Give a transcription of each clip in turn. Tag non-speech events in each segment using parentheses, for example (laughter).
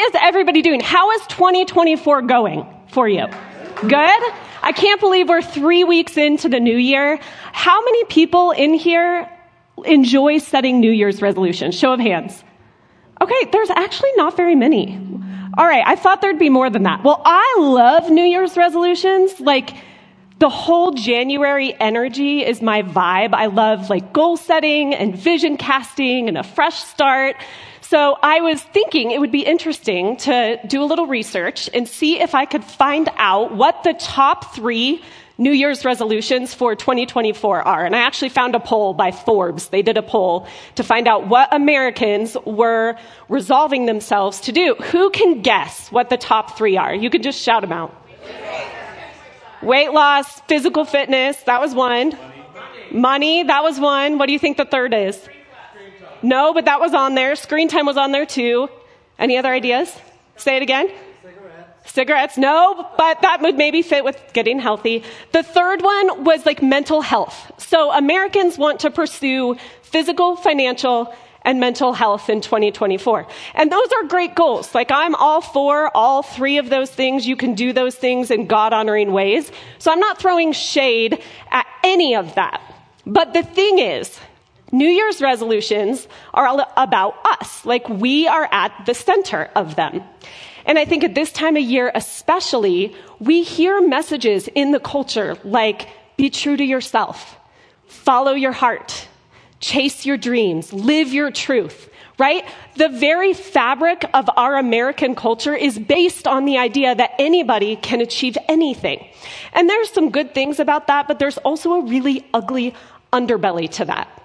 is everybody doing? How is 2024 going for you? Good? I can't believe we're three weeks into the new year. How many people in here enjoy setting New Year's resolutions? Show of hands. Okay, there's actually not very many. All right, I thought there'd be more than that. Well, I love New Year's resolutions. Like, the whole January energy is my vibe. I love like goal setting and vision casting and a fresh start. So I was thinking it would be interesting to do a little research and see if I could find out what the top three New Year's resolutions for 2024 are. And I actually found a poll by Forbes. They did a poll to find out what Americans were resolving themselves to do. Who can guess what the top three are? You can just shout them out. Weight loss, physical fitness, that was one. Money. That was one. What do you think the third is? No, but that was on there. Screen time was on there too. Any other ideas? Say it again. Cigarettes. Cigarettes, no, but that would maybe fit with getting healthy. The third one was like mental health. So Americans want to pursue physical, financial, and mental health in 2024. And those are great goals. Like I'm all for all three of those things. You can do those things in God honoring ways. So I'm not throwing shade at any of that. But the thing is, New Year's resolutions are about us. Like we are at the center of them. And I think at this time of year, especially, we hear messages in the culture like, be true to yourself, follow your heart, chase your dreams, live your truth, right? The very fabric of our American culture is based on the idea that anybody can achieve anything. And there's some good things about that, but there's also a really ugly underbelly to that.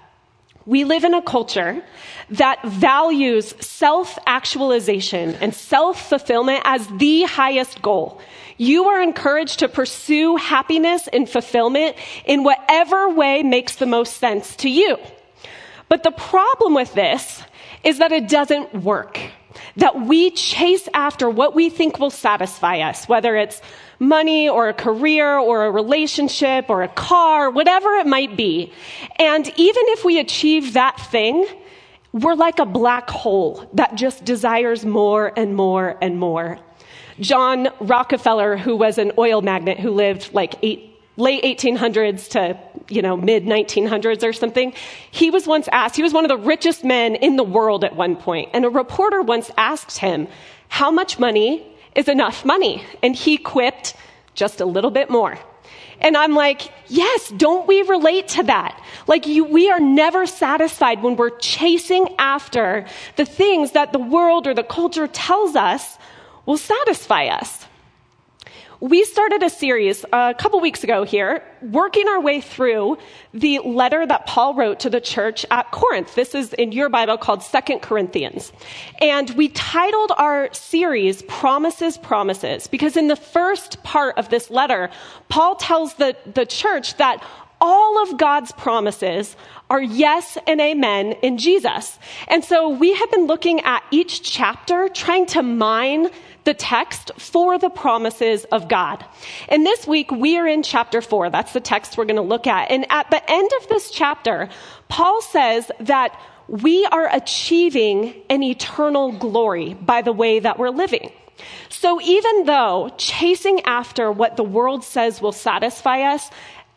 We live in a culture that values self actualization and self fulfillment as the highest goal. You are encouraged to pursue happiness and fulfillment in whatever way makes the most sense to you. But the problem with this is that it doesn't work. That we chase after what we think will satisfy us, whether it's money or a career or a relationship or a car, whatever it might be. And even if we achieve that thing, we're like a black hole that just desires more and more and more. John Rockefeller, who was an oil magnate who lived like eight, late 1800s to you know mid 1900s or something he was once asked he was one of the richest men in the world at one point and a reporter once asked him how much money is enough money. And he quipped just a little bit more. And i'm like yes don't we relate to that? Like you, we are never satisfied when we're chasing after the things that the world or the culture tells us will satisfy us we started a series uh, a couple weeks ago here, working our way through the letter that Paul wrote to the church at Corinth. This is in your Bible called Second Corinthians. And we titled our series Promises, Promises, because in the first part of this letter, Paul tells the, the church that all of God's promises are yes and amen in Jesus. And so we have been looking at each chapter, trying to mine the text for the promises of God. And this week we are in chapter four. That's the text we're going to look at. And at the end of this chapter, Paul says that we are achieving an eternal glory by the way that we're living. So even though chasing after what the world says will satisfy us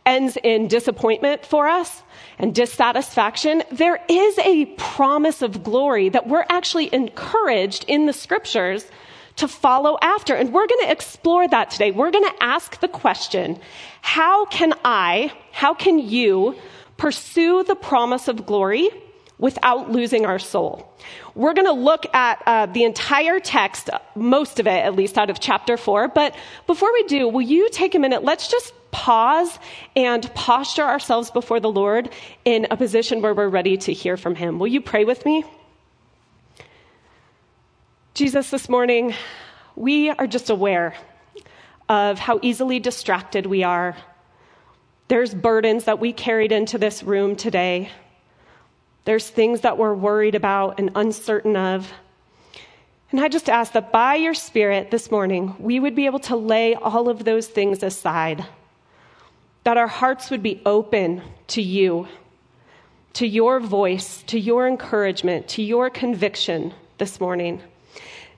ends in disappointment for us and dissatisfaction, there is a promise of glory that we're actually encouraged in the scriptures to follow after. And we're going to explore that today. We're going to ask the question how can I, how can you pursue the promise of glory without losing our soul? We're going to look at uh, the entire text, most of it at least, out of chapter four. But before we do, will you take a minute? Let's just pause and posture ourselves before the Lord in a position where we're ready to hear from Him. Will you pray with me? Jesus, this morning, we are just aware of how easily distracted we are. There's burdens that we carried into this room today. There's things that we're worried about and uncertain of. And I just ask that by your Spirit this morning, we would be able to lay all of those things aside, that our hearts would be open to you, to your voice, to your encouragement, to your conviction this morning.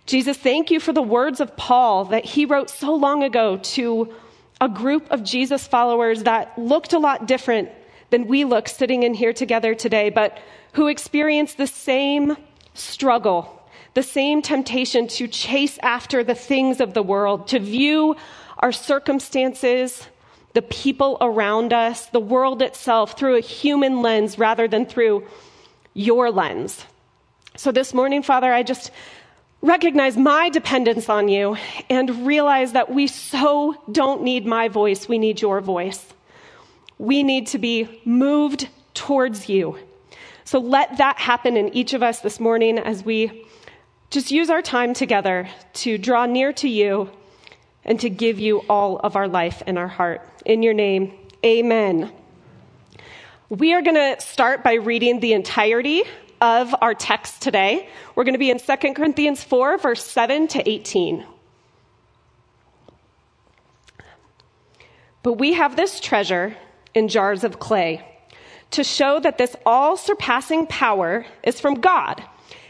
Jesus, thank you for the words of Paul that he wrote so long ago to a group of Jesus followers that looked a lot different than we look sitting in here together today, but who experienced the same struggle, the same temptation to chase after the things of the world, to view our circumstances, the people around us, the world itself through a human lens rather than through your lens. So this morning, Father, I just recognize my dependence on you and realize that we so don't need my voice, we need your voice. We need to be moved towards you. So let that happen in each of us this morning as we just use our time together to draw near to you and to give you all of our life and our heart. In your name, amen. We are going to start by reading the entirety of our text today. We're going to be in 2 Corinthians 4, verse 7 to 18. But we have this treasure in jars of clay to show that this all surpassing power is from God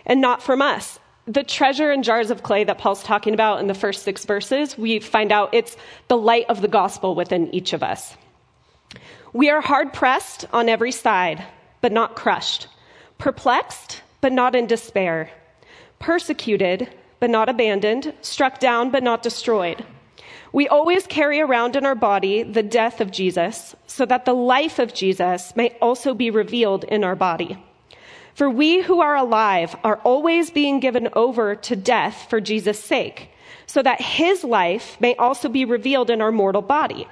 and not from us. The treasure in jars of clay that Paul's talking about in the first six verses, we find out it's the light of the gospel within each of us. We are hard pressed on every side, but not crushed perplexed, but not in despair, persecuted, but not abandoned, struck down, but not destroyed. We always carry around in our body the death of Jesus, so that the life of Jesus may also be revealed in our body. For we who are alive are always being given over to death for Jesus' sake, so that his life may also be revealed in our mortal body.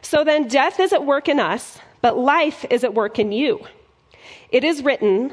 So then death is at work in us, but life is at work in you. It is written,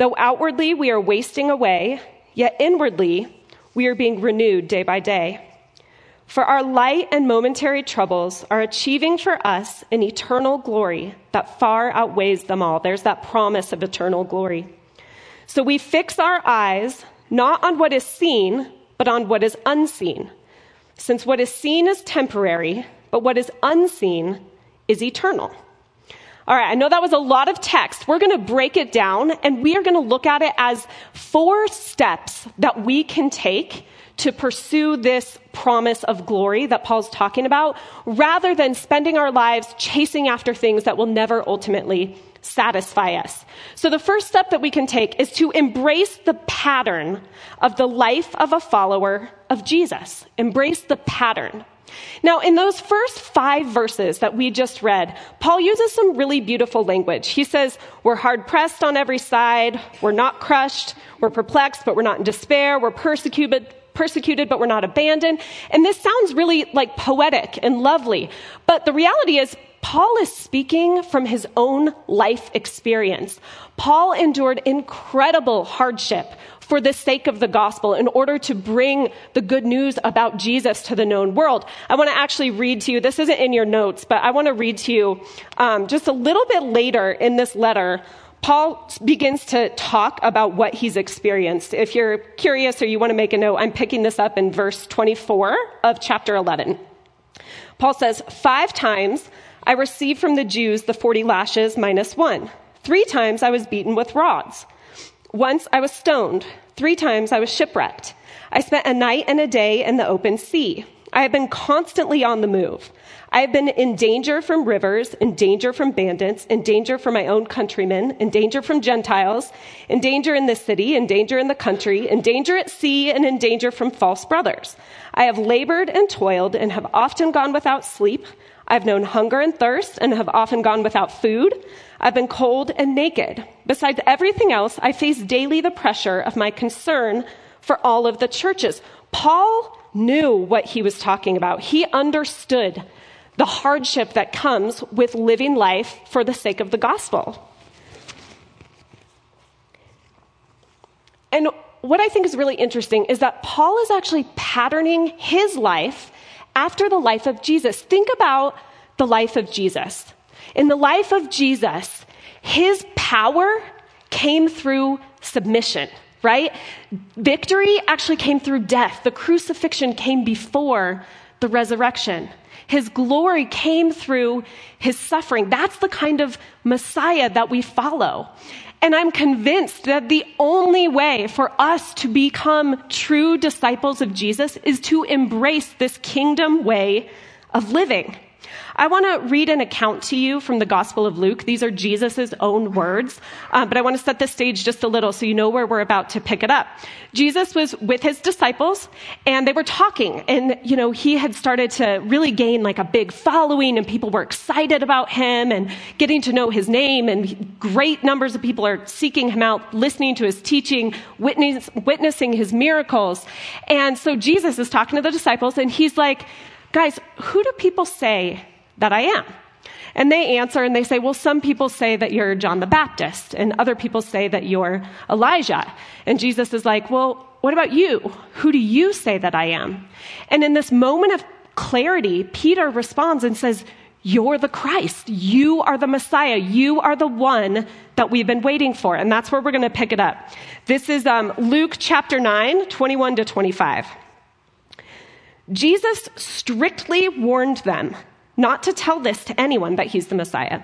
Though outwardly we are wasting away, yet inwardly we are being renewed day by day. For our light and momentary troubles are achieving for us an eternal glory that far outweighs them all. There's that promise of eternal glory. So we fix our eyes not on what is seen, but on what is unseen. Since what is seen is temporary, but what is unseen is eternal. All right, I know that was a lot of text. We're going to break it down and we are going to look at it as four steps that we can take to pursue this promise of glory that Paul's talking about, rather than spending our lives chasing after things that will never ultimately satisfy us. So the first step that we can take is to embrace the pattern of the life of a follower of Jesus. Embrace the pattern. Now, in those first five verses that we just read, Paul uses some really beautiful language. He says, We're hard pressed on every side, we're not crushed, we're perplexed, but we're not in despair, we're persecuted. Persecuted, but we're not abandoned. And this sounds really like poetic and lovely. But the reality is, Paul is speaking from his own life experience. Paul endured incredible hardship for the sake of the gospel in order to bring the good news about Jesus to the known world. I want to actually read to you, this isn't in your notes, but I want to read to you um, just a little bit later in this letter. Paul begins to talk about what he's experienced. If you're curious or you want to make a note, I'm picking this up in verse 24 of chapter 11. Paul says, Five times I received from the Jews the 40 lashes minus one. Three times I was beaten with rods. Once I was stoned. Three times I was shipwrecked. I spent a night and a day in the open sea. I have been constantly on the move. I have been in danger from rivers, in danger from bandits, in danger from my own countrymen, in danger from Gentiles, in danger in the city, in danger in the country, in danger at sea, and in danger from false brothers. I have labored and toiled and have often gone without sleep. I've known hunger and thirst and have often gone without food. I've been cold and naked. Besides everything else, I face daily the pressure of my concern for all of the churches. Paul knew what he was talking about. He understood the hardship that comes with living life for the sake of the gospel. And what I think is really interesting is that Paul is actually patterning his life after the life of Jesus. Think about the life of Jesus. In the life of Jesus, his power came through submission, right? Victory actually came through death. The crucifixion came before the resurrection. His glory came through his suffering. That's the kind of Messiah that we follow. And I'm convinced that the only way for us to become true disciples of Jesus is to embrace this kingdom way of living. I want to read an account to you from the Gospel of Luke. These are Jesus' own words, um, but I want to set the stage just a little so you know where we're about to pick it up. Jesus was with his disciples and they were talking and, you know, he had started to really gain like a big following and people were excited about him and getting to know his name and great numbers of people are seeking him out, listening to his teaching, witness, witnessing his miracles. And so Jesus is talking to the disciples and he's like, guys, who do people say that I am? And they answer and they say, Well, some people say that you're John the Baptist, and other people say that you're Elijah. And Jesus is like, Well, what about you? Who do you say that I am? And in this moment of clarity, Peter responds and says, You're the Christ. You are the Messiah. You are the one that we've been waiting for. And that's where we're going to pick it up. This is um, Luke chapter 9, 21 to 25. Jesus strictly warned them not to tell this to anyone that he's the Messiah.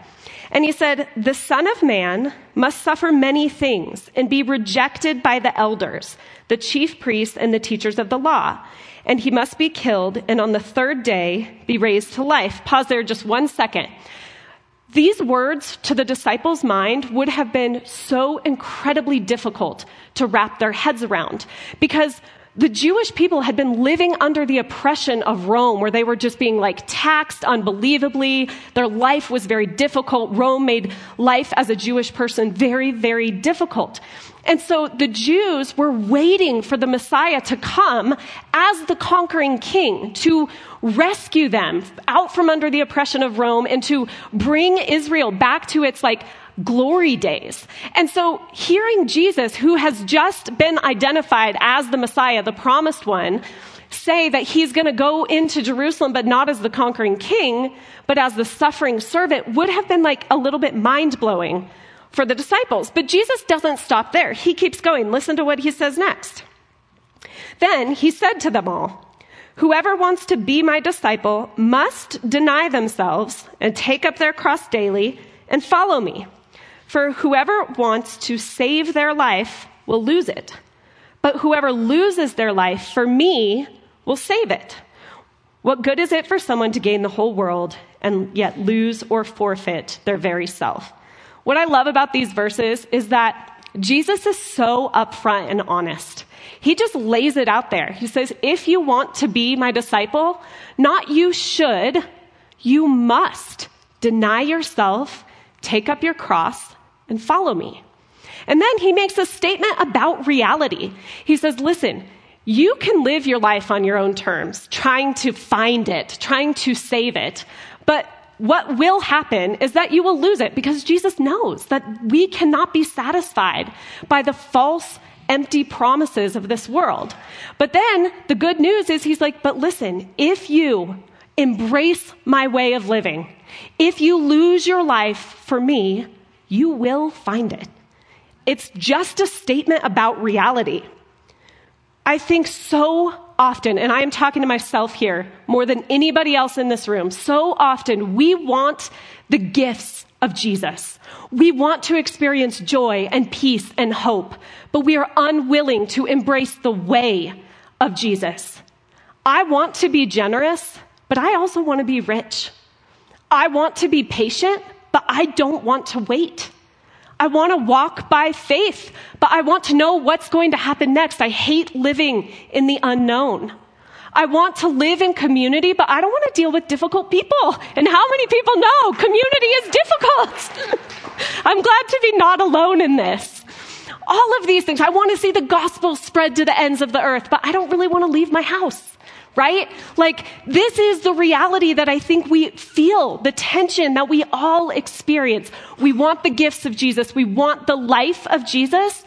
And he said, The Son of Man must suffer many things and be rejected by the elders, the chief priests, and the teachers of the law. And he must be killed and on the third day be raised to life. Pause there just one second. These words to the disciples' mind would have been so incredibly difficult to wrap their heads around because the Jewish people had been living under the oppression of Rome, where they were just being like taxed unbelievably. Their life was very difficult. Rome made life as a Jewish person very, very difficult. And so the Jews were waiting for the Messiah to come as the conquering king to rescue them out from under the oppression of Rome and to bring Israel back to its like glory days. And so hearing Jesus, who has just been identified as the Messiah, the promised one, say that he's going to go into Jerusalem, but not as the conquering king, but as the suffering servant would have been like a little bit mind blowing for the disciples. But Jesus doesn't stop there. He keeps going. Listen to what he says next. Then he said to them all, Whoever wants to be my disciple must deny themselves and take up their cross daily and follow me. For whoever wants to save their life will lose it. But whoever loses their life for me will save it. What good is it for someone to gain the whole world and yet lose or forfeit their very self? What I love about these verses is that Jesus is so upfront and honest. He just lays it out there. He says, if you want to be my disciple, not you should, you must deny yourself, take up your cross, and follow me. And then he makes a statement about reality. He says, listen, you can live your life on your own terms, trying to find it, trying to save it. But what will happen is that you will lose it because Jesus knows that we cannot be satisfied by the false, empty promises of this world. But then the good news is he's like, but listen, if you embrace my way of living, if you lose your life for me, you will find it. It's just a statement about reality. I think so often, and I am talking to myself here more than anybody else in this room, so often we want the gifts of Jesus. We want to experience joy and peace and hope, but we are unwilling to embrace the way of Jesus. I want to be generous, but I also want to be rich. I want to be patient, but I don't want to wait. I want to walk by faith, but I want to know what's going to happen next. I hate living in the unknown. I want to live in community, but I don't want to deal with difficult people. And how many people know community is difficult? (laughs) I'm glad to be not alone in this. All of these things. I want to see the gospel spread to the ends of the earth, but I don't really want to leave my house right? Like, this is the reality that I think we feel, the tension that we all experience. We want the gifts of Jesus, we want the life of Jesus,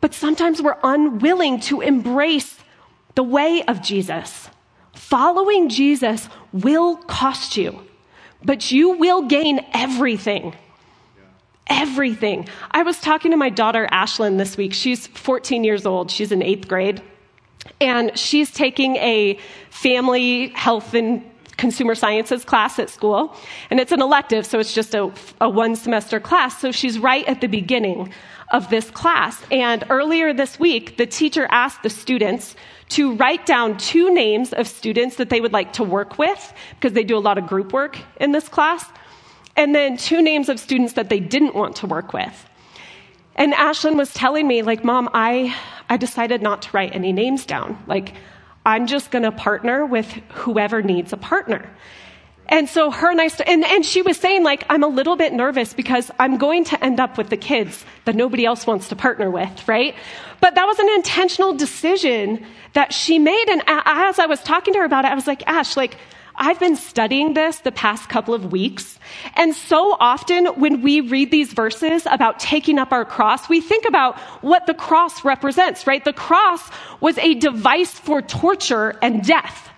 But sometimes we're unwilling to embrace the way of Jesus. Following Jesus will cost you, but you will gain everything. Everything. I was talking to my daughter Ashlyn this week. She's 14 years old. She's in eighth grade. And she's taking a family health and consumer sciences class at school. And it's an elective, so it's just a, a one semester class. So she's right at the beginning of this class. And earlier this week, the teacher asked the students to write down two names of students that they would like to work with, because they do a lot of group work in this class, and then two names of students that they didn't want to work with. And Ashlyn was telling me, like, Mom, I, I decided not to write any names down. Like, I'm just going to partner with whoever needs a partner. And so her and I, st- and, and she was saying, like, I'm a little bit nervous because I'm going to end up with the kids that nobody else wants to partner with, right? But that was an intentional decision that she made. And as I was talking to her about it, I was like, Ash, like, I've been studying this the past couple of weeks. And so often when we read these verses about taking up our cross, we think about what the cross represents, right? The cross was a device for torture and death.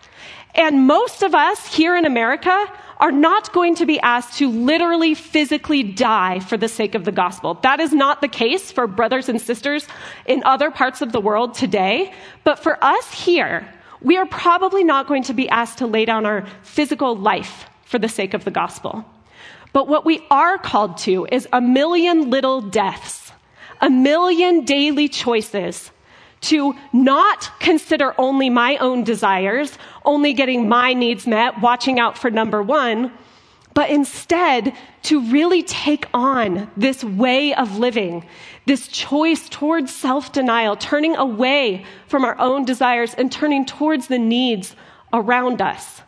And most of us here in America are not going to be asked to literally physically die for the sake of the gospel. That is not the case for brothers and sisters in other parts of the world today. But for us here, we are probably not going to be asked to lay down our physical life for the sake of the gospel. But what we are called to is a million little deaths, a million daily choices to not consider only my own desires, only getting my needs met, watching out for number one, but instead to really take on this way of living, this choice towards self denial, turning away from our own desires and turning towards the needs around us.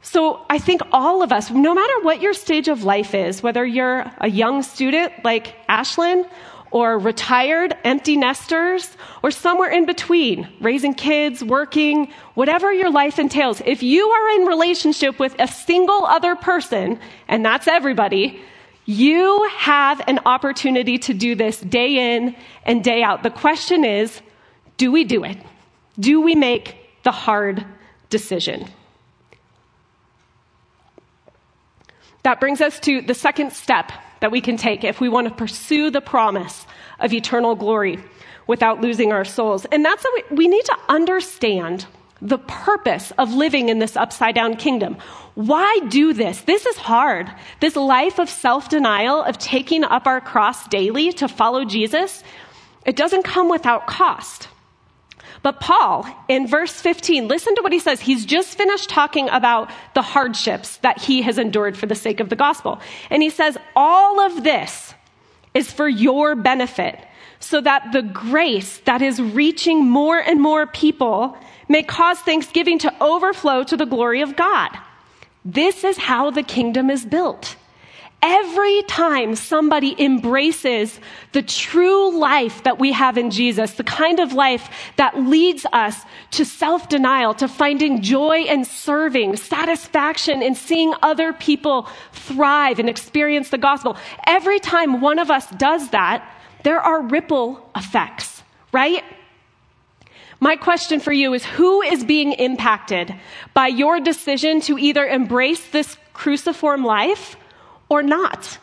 So I think all of us, no matter what your stage of life is, whether you're a young student like Ashlyn or retired empty nesters, or somewhere in between, raising kids, working, whatever your life entails, if you are in relationship with a single other person, and that's everybody, you have an opportunity to do this day in and day out. The question is, do we do it? Do we make the hard decision? That brings us to the second step that we can take if we want to pursue the promise of eternal glory without losing our souls. And that's we, we need to understand the purpose of living in this upside down kingdom. Why do this? This is hard. This life of self denial, of taking up our cross daily to follow Jesus, it doesn't come without cost. But Paul, in verse 15, listen to what he says. He's just finished talking about the hardships that he has endured for the sake of the gospel. And he says, All of this is for your benefit, so that the grace that is reaching more and more people may cause thanksgiving to overflow to the glory of God. This is how the kingdom is built. Every time somebody embraces the true life that we have in Jesus, the kind of life that leads us to self denial, to finding joy and serving, satisfaction in seeing other people thrive and experience the gospel, every time one of us does that, there are ripple effects, right? My question for you is who is being impacted by your decision to either embrace this cruciform life or not.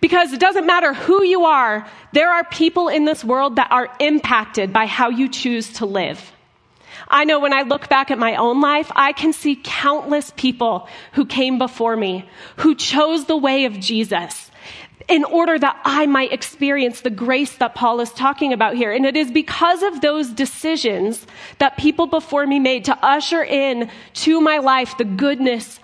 Because it doesn't matter who you are, there are people in this world that are impacted by how you choose to live. I know when I look back at my own life, I can see countless people who came before me, who chose the way of Jesus in order that I might experience the grace that Paul is talking about here. And it is because of those decisions that people before me made to usher in to my life the goodness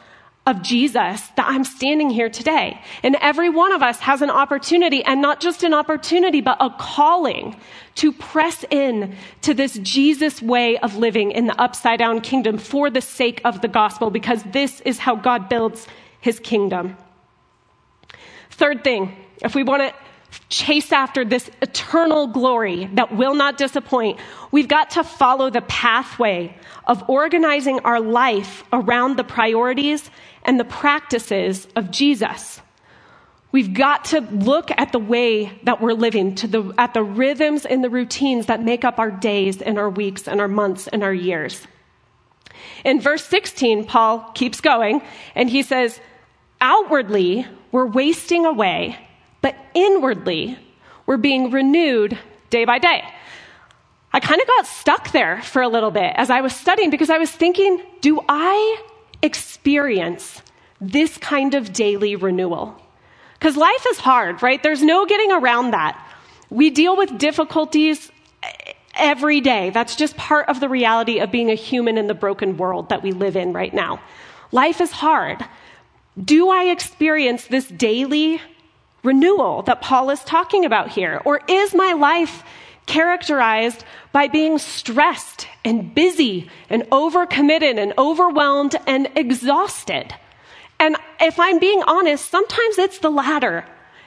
of Jesus that I'm standing here today. And every one of us has an opportunity, and not just an opportunity, but a calling to press in to this Jesus way of living in the upside down kingdom for the sake of the gospel, because this is how God builds his kingdom. Third thing, if we want to chase after this eternal glory that will not disappoint, we've got to follow the pathway of organizing our life around the priorities and the practices of Jesus. We've got to look at the way that we're living, to the, at the rhythms and the routines that make up our days and our weeks and our months and our years. In verse 16, Paul keeps going and he says, Outwardly, we're wasting away, but inwardly, we're being renewed day by day. I kind of got stuck there for a little bit as I was studying because I was thinking, do I experience this kind of daily renewal? Because life is hard, right? There's no getting around that. We deal with difficulties every day. That's just part of the reality of being a human in the broken world that we live in right now. Life is hard. Do I experience this daily renewal that Paul is talking about here? Or is my life characterized by being stressed and busy and overcommitted and overwhelmed and exhausted? And if I'm being honest, sometimes it's the latter.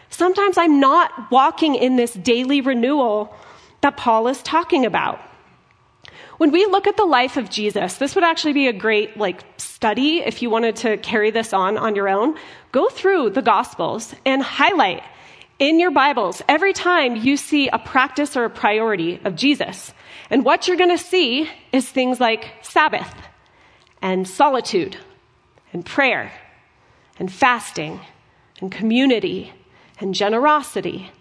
Sometimes I'm not walking in this daily renewal that Paul is talking about. When we look at the life of Jesus, this would actually be a great like study if you wanted to carry this on on your own. Go through the gospels and highlight in your Bibles every time you see a practice or a priority of Jesus. And what you're going to see is things like Sabbath and solitude and prayer and fasting and community and generosity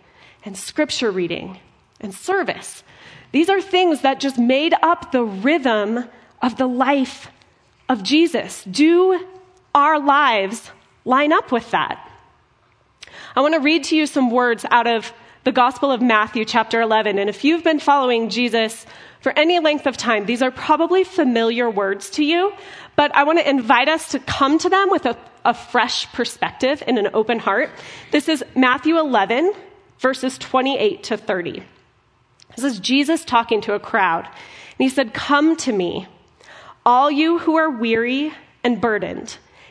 and scripture reading and service. These are things that just made up the rhythm of the life of Jesus. Do our lives line up with that? I want to read to you some words out of the Gospel of Matthew, chapter 11. And if you've been following Jesus for any length of time, these are probably familiar words to you, but I want to invite us to come to them with a, a fresh perspective and an open heart. This is Matthew 11, verses 28 to 30. This is Jesus talking to a crowd. And he said, Come to me, all you who are weary and burdened,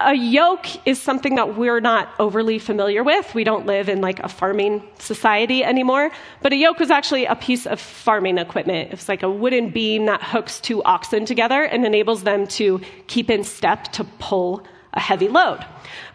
a yoke is something that we're not overly familiar with. We don't live in like a farming society anymore. But a yoke was actually a piece of farming equipment. It's like a wooden beam that hooks two oxen together and enables them to keep in step to pull a heavy load.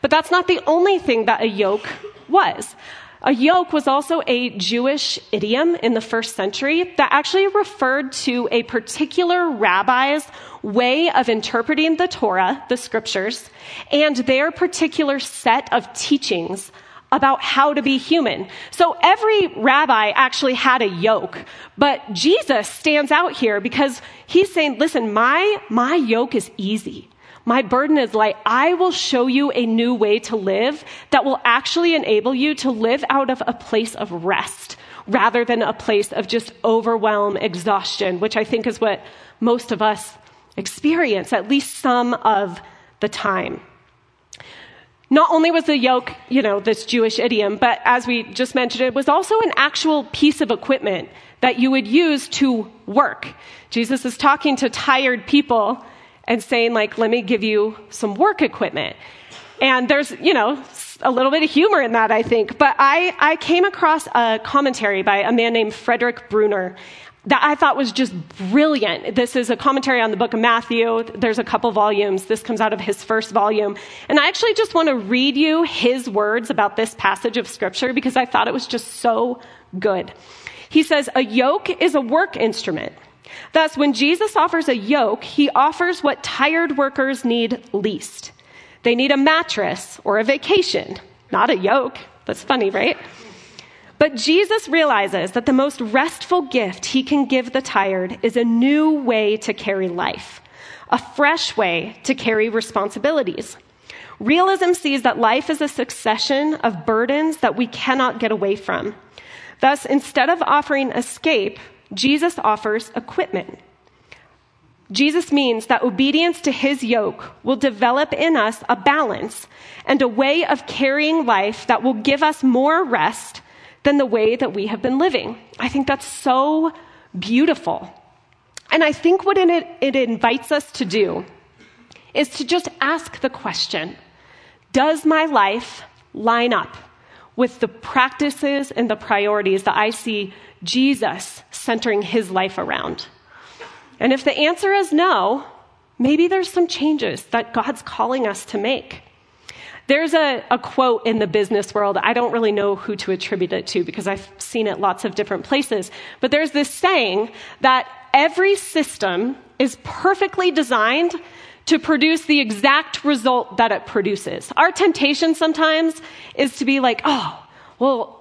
But that's not the only thing that a yoke was. A yoke was also a Jewish idiom in the first century that actually referred to a particular rabbi's way of interpreting the Torah, the scriptures, and their particular set of teachings about how to be human. So every rabbi actually had a yoke, but Jesus stands out here because he's saying, listen, my, my yoke is easy. My burden is light. I will show you a new way to live that will actually enable you to live out of a place of rest rather than a place of just overwhelm, exhaustion, which I think is what most of us experience, at least some of the time. Not only was the yoke, you know, this Jewish idiom, but as we just mentioned, it was also an actual piece of equipment that you would use to work. Jesus is talking to tired people and saying, like, let me give you some work equipment. And there's, you know, a little bit of humor in that, I think. But I, I came across a commentary by a man named Frederick Bruner that I thought was just brilliant. This is a commentary on the book of Matthew. There's a couple volumes. This comes out of his first volume. And I actually just want to read you his words about this passage of scripture because I thought it was just so good. He says, A yoke is a work instrument. Thus, when Jesus offers a yoke, he offers what tired workers need least. They need a mattress or a vacation, not a yoke. That's funny, right? But Jesus realizes that the most restful gift he can give the tired is a new way to carry life, a fresh way to carry responsibilities. Realism sees that life is a succession of burdens that we cannot get away from. Thus, instead of offering escape, Jesus offers equipment. Jesus means that obedience to his yoke will develop in us a balance and a way of carrying life that will give us more rest than the way that we have been living. I think that's so beautiful. And I think what it, it invites us to do is to just ask the question Does my life line up with the practices and the priorities that I see Jesus centering his life around? And if the answer is no, maybe there's some changes that God's calling us to make. There's a, a, quote in the business world. I don't really know who to attribute it to because I've seen it lots of different places. But there's this saying that every system is perfectly designed to produce the exact result that it produces. Our temptation sometimes is to be like, oh, well,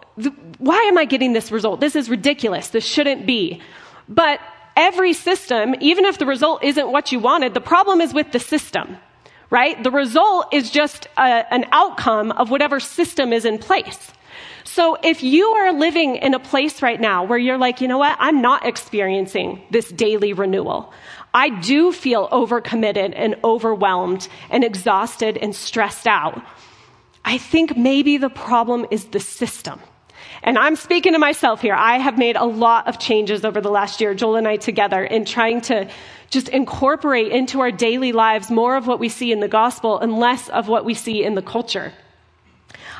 why am I getting this result? This is ridiculous. This shouldn't be. But every system, even if the result isn't what you wanted, the problem is with the system right? The result is just a, an outcome of whatever system is in place. So if you are living in a place right now where you're like, you know what, I'm not experiencing this daily renewal. I do feel overcommitted and overwhelmed and exhausted and stressed out. I think maybe the problem is the system. And I'm speaking to myself here. I have made a lot of changes over the last year, Joel and I together, in trying to just incorporate into our daily lives more of what we see in the gospel and less of what we see in the culture.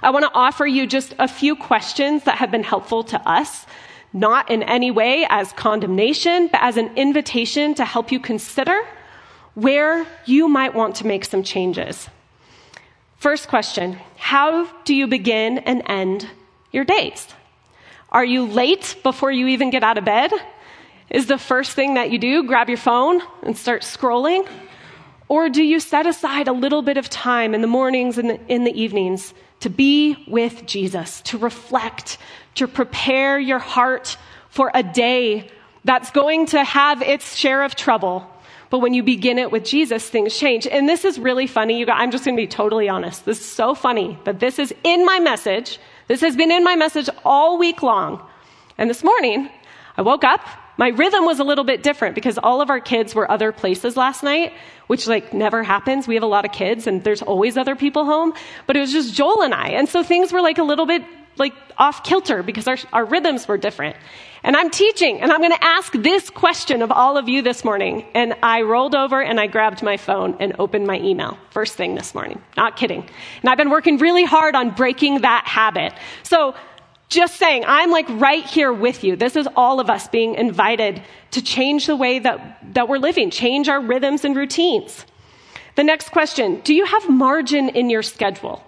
I want to offer you just a few questions that have been helpful to us, not in any way as condemnation, but as an invitation to help you consider where you might want to make some changes. First question How do you begin and end your days? Are you late before you even get out of bed? Is the first thing that you do grab your phone and start scrolling? Or do you set aside a little bit of time in the mornings and in the evenings to be with Jesus, to reflect, to prepare your heart for a day that's going to have its share of trouble? But when you begin it with Jesus, things change. And this is really funny. You guys, I'm just going to be totally honest. This is so funny, but this is in my message. This has been in my message all week long. And this morning, I woke up my rhythm was a little bit different because all of our kids were other places last night, which like never happens. We have a lot of kids and there's always other people home, but it was just Joel and I. And so things were like a little bit like off kilter because our, our rhythms were different. And I'm teaching and I'm going to ask this question of all of you this morning. And I rolled over and I grabbed my phone and opened my email first thing this morning. Not kidding. And I've been working really hard on breaking that habit. So just saying, I'm like right here with you. This is all of us being invited to change the way that, that we're living, change our rhythms and routines. The next question Do you have margin in your schedule?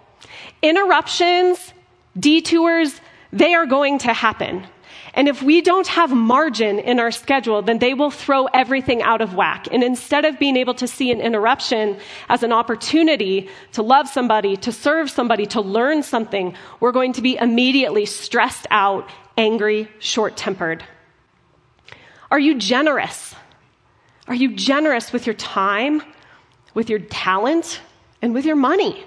Interruptions, detours, they are going to happen. And if we don't have margin in our schedule, then they will throw everything out of whack. And instead of being able to see an interruption as an opportunity to love somebody, to serve somebody, to learn something, we're going to be immediately stressed out, angry, short tempered. Are you generous? Are you generous with your time, with your talent, and with your money?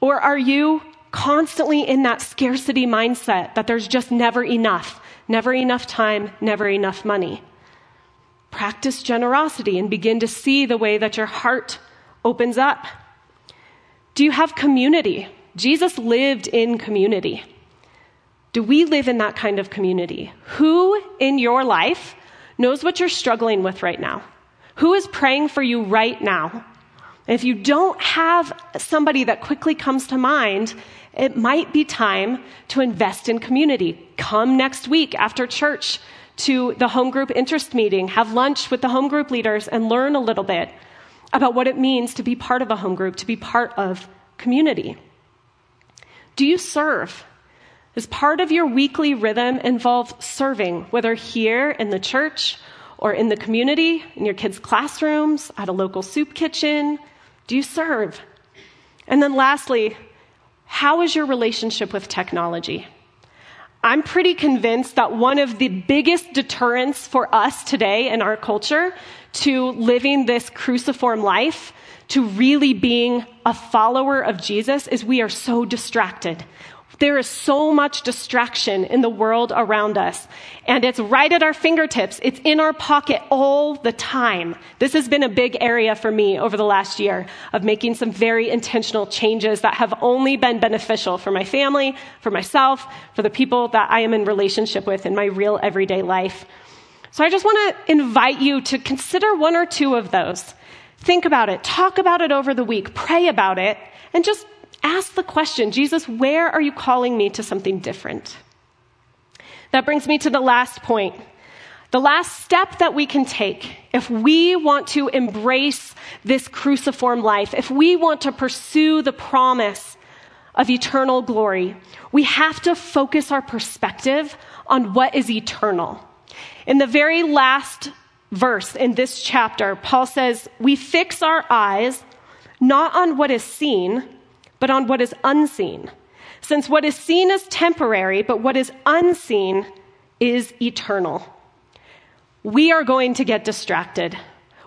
Or are you constantly in that scarcity mindset that there's just never enough? never enough time, never enough money. Practice generosity and begin to see the way that your heart opens up. Do you have community? Jesus lived in community. Do we live in that kind of community? Who in your life knows what you're struggling with right now? Who is praying for you right now? If you don't have somebody that quickly comes to mind, it might be time to invest in community. Come next week after church to the home group interest meeting, have lunch with the home group leaders, and learn a little bit about what it means to be part of a home group, to be part of community. Do you serve? Is part of your weekly rhythm involve serving, whether here in the church or in the community, in your kids' classrooms, at a local soup kitchen? Do you serve? And then lastly, how is your relationship with technology? I'm pretty convinced that one of the biggest deterrents for us today in our culture to living this cruciform life, to really being a follower of Jesus, is we are so distracted. There is so much distraction in the world around us, and it's right at our fingertips. It's in our pocket all the time. This has been a big area for me over the last year of making some very intentional changes that have only been beneficial for my family, for myself, for the people that I am in relationship with in my real everyday life. So I just want to invite you to consider one or two of those. Think about it, talk about it over the week, pray about it, and just Ask the question Jesus, where are you calling me to something different? That brings me to the last point. The last step that we can take if we want to embrace this cruciform life, if we want to pursue the promise of eternal glory, we have to focus our perspective on what is eternal. In the very last verse in this chapter, Paul says, We fix our eyes not on what is seen, but on what is unseen. Since what is seen is temporary, but what is unseen is eternal. We are going to get distracted.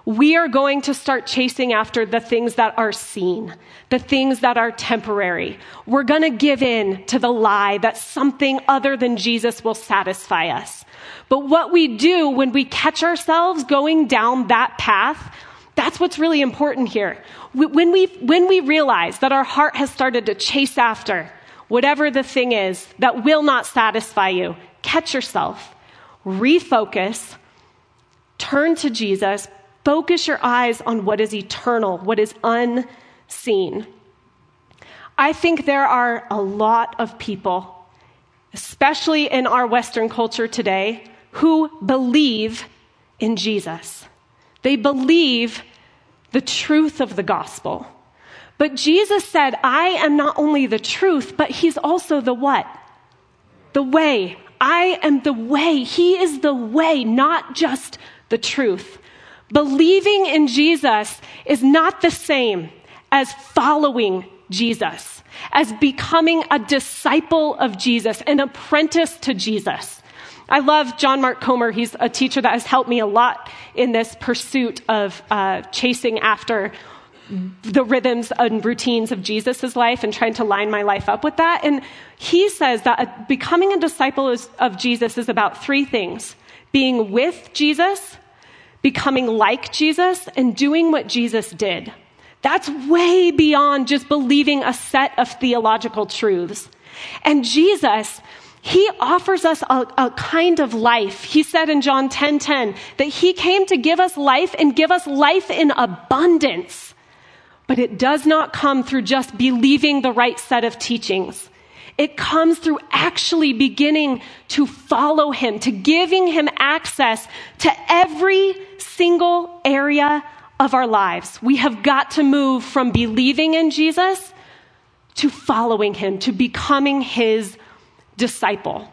We are going to start chasing after the things that are seen, the things that are temporary. We're going to give in to the lie that something other than Jesus will satisfy us. But what we do when we catch ourselves going down that path, that's what's really important here. When we, when we realize that our heart has started to chase after whatever the thing is that will not satisfy you, catch yourself, refocus, turn to Jesus, focus your eyes on what is eternal, what is unseen. I think there are a lot of people, especially in our Western culture today, who believe in Jesus. They believe the truth of the gospel. But Jesus said, I am not only the truth, but he's also the what? The way. I am the way. He is the way, not just the truth. Believing in Jesus is not the same as following Jesus, as becoming a disciple of Jesus, an apprentice to Jesus. I love John Mark Comer. He's a teacher that has helped me a lot in this pursuit of uh, chasing after the rhythms and routines of Jesus' life and trying to line my life up with that. And he says that becoming a disciple of Jesus is about three things being with Jesus, becoming like Jesus, and doing what Jesus did. That's way beyond just believing a set of theological truths. And Jesus, he offers us a, a, kind of life. He said in John 10 10 that he came to give us life and give us life in abundance. But it does not come through just believing the right set of teachings. It comes through actually beginning to follow Him, to giving Him access to every single area of our lives. We have got to move from believing in Jesus to following Him, to becoming His disciple.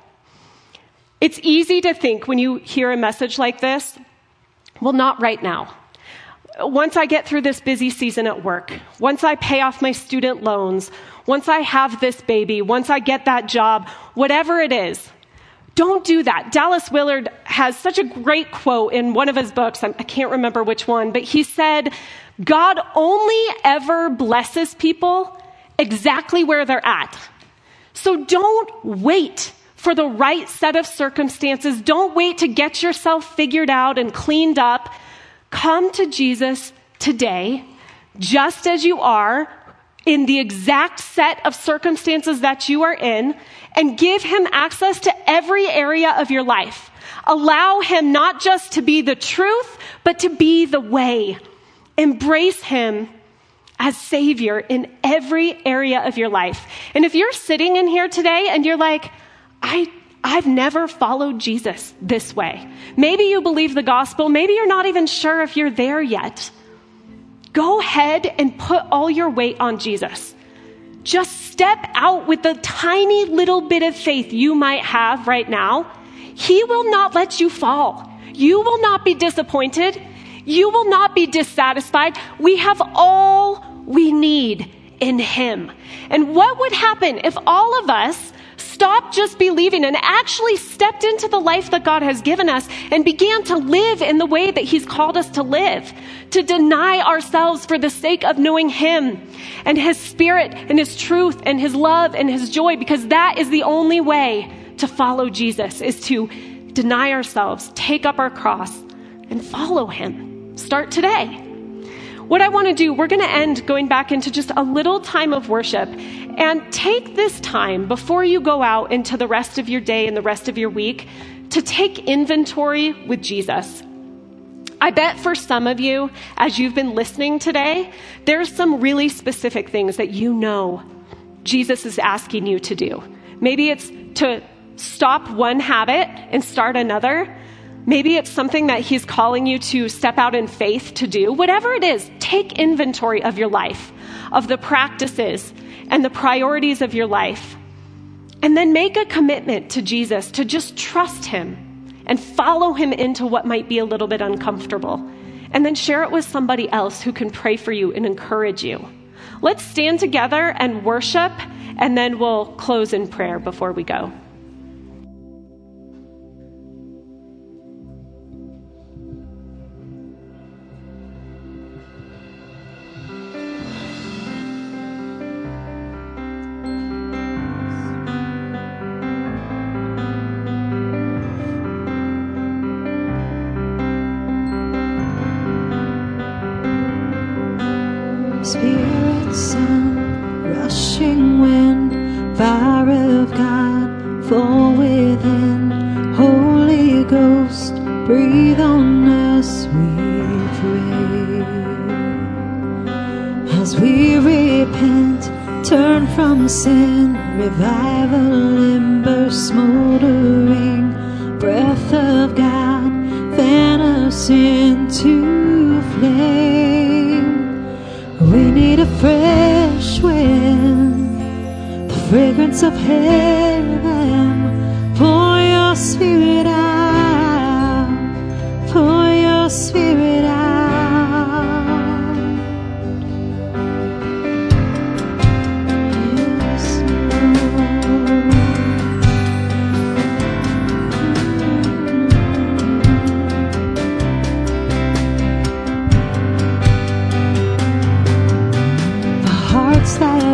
It's easy to think when you hear a message like this, well, not right now once I get through this busy season at work, once I pay off my student loans, once I have this baby, once I get that job, whatever it is, don't do that. Dallas Willard has such a great quote in one of his books. I can't remember which one, but he said, God only ever blesses people exactly where they're at. So don't wait for the right set of circumstances. Don't wait to get yourself figured out and cleaned up. Come to Jesus today, just as you are, in the exact set of circumstances that you are in, and give him access to every area of your life. Allow him not just to be the truth, but to be the way. Embrace him as Savior in every area of your life. And if you're sitting in here today and you're like, I I've never followed Jesus this way. Maybe you believe the gospel. Maybe you're not even sure if you're there yet. Go ahead and put all your weight on Jesus. Just step out with the tiny little bit of faith you might have right now. He will not let you fall. You will not be disappointed. You will not be dissatisfied. We have all we need in Him. And what would happen if all of us stopped just believing and actually stepped into the life that God has given us and began to live in the way that He's called us to live, to deny ourselves for the sake of knowing Him and His Spirit and His truth and His love and His joy, because that is the only way to follow Jesus, is to deny ourselves, take up our cross, and follow Him. Start today. What I want to do, we're going to end going back into just a little time of worship. And take this time before you go out into the rest of your day and the rest of your week to take inventory with Jesus. I bet for some of you, as you've been listening today, there's some really specific things that you know Jesus is asking you to do. Maybe it's to stop one habit and start another. Maybe it's something that He's calling you to step out in faith to do. Whatever it is, take inventory of your life, of the practices and the priorities of your life. And then make a commitment to Jesus to just trust Him and follow Him into what might be a little bit uncomfortable. And then share it with somebody else who can pray for you and encourage you. Let's stand together and worship, and then we'll close in prayer before we go.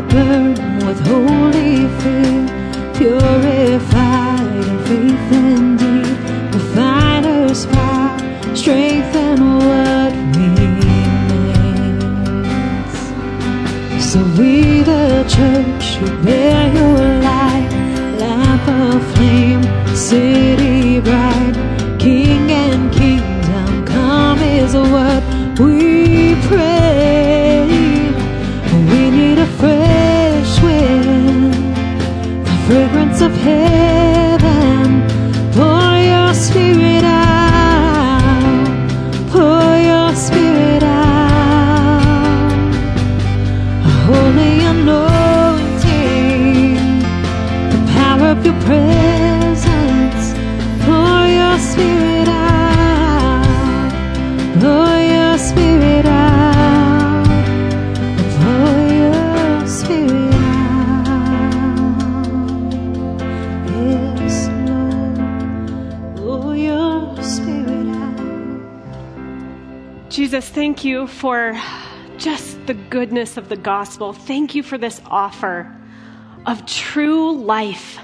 Burn with holy fear, purified in faith and deed, refiner's fire, strengthen what remains. So we, the church, who bear your light, lamp of flame, city bright, King and kingdom come is what we fragrance Jesus, thank you for just the goodness of the gospel. Thank you for this offer of true life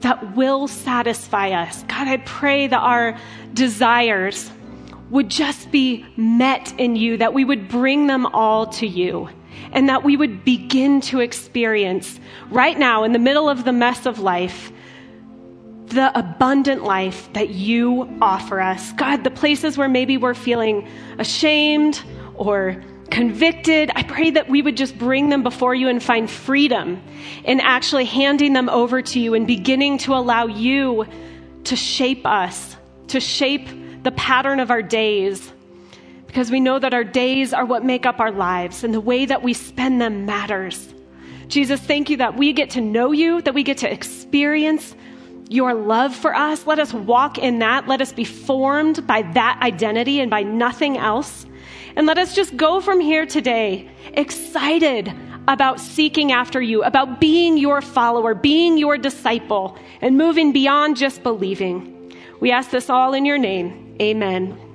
that will satisfy us. God, I pray that our desires would just be met in you, that we would bring them all to you, and that we would begin to experience right now, in the middle of the mess of life, the abundant life that you offer us. God, the places where maybe we're feeling ashamed or convicted, I pray that we would just bring them before you and find freedom in actually handing them over to you and beginning to allow you to shape us, to shape the pattern of our days. Because we know that our days are what make up our lives and the way that we spend them matters. Jesus, thank you that we get to know you, that we get to experience your love for us. Let us walk in that. Let us be formed by that identity and by nothing else. And let us just go from here today excited about seeking after you, about being your follower, being your disciple, and moving beyond just believing. We ask this all in your name. Amen.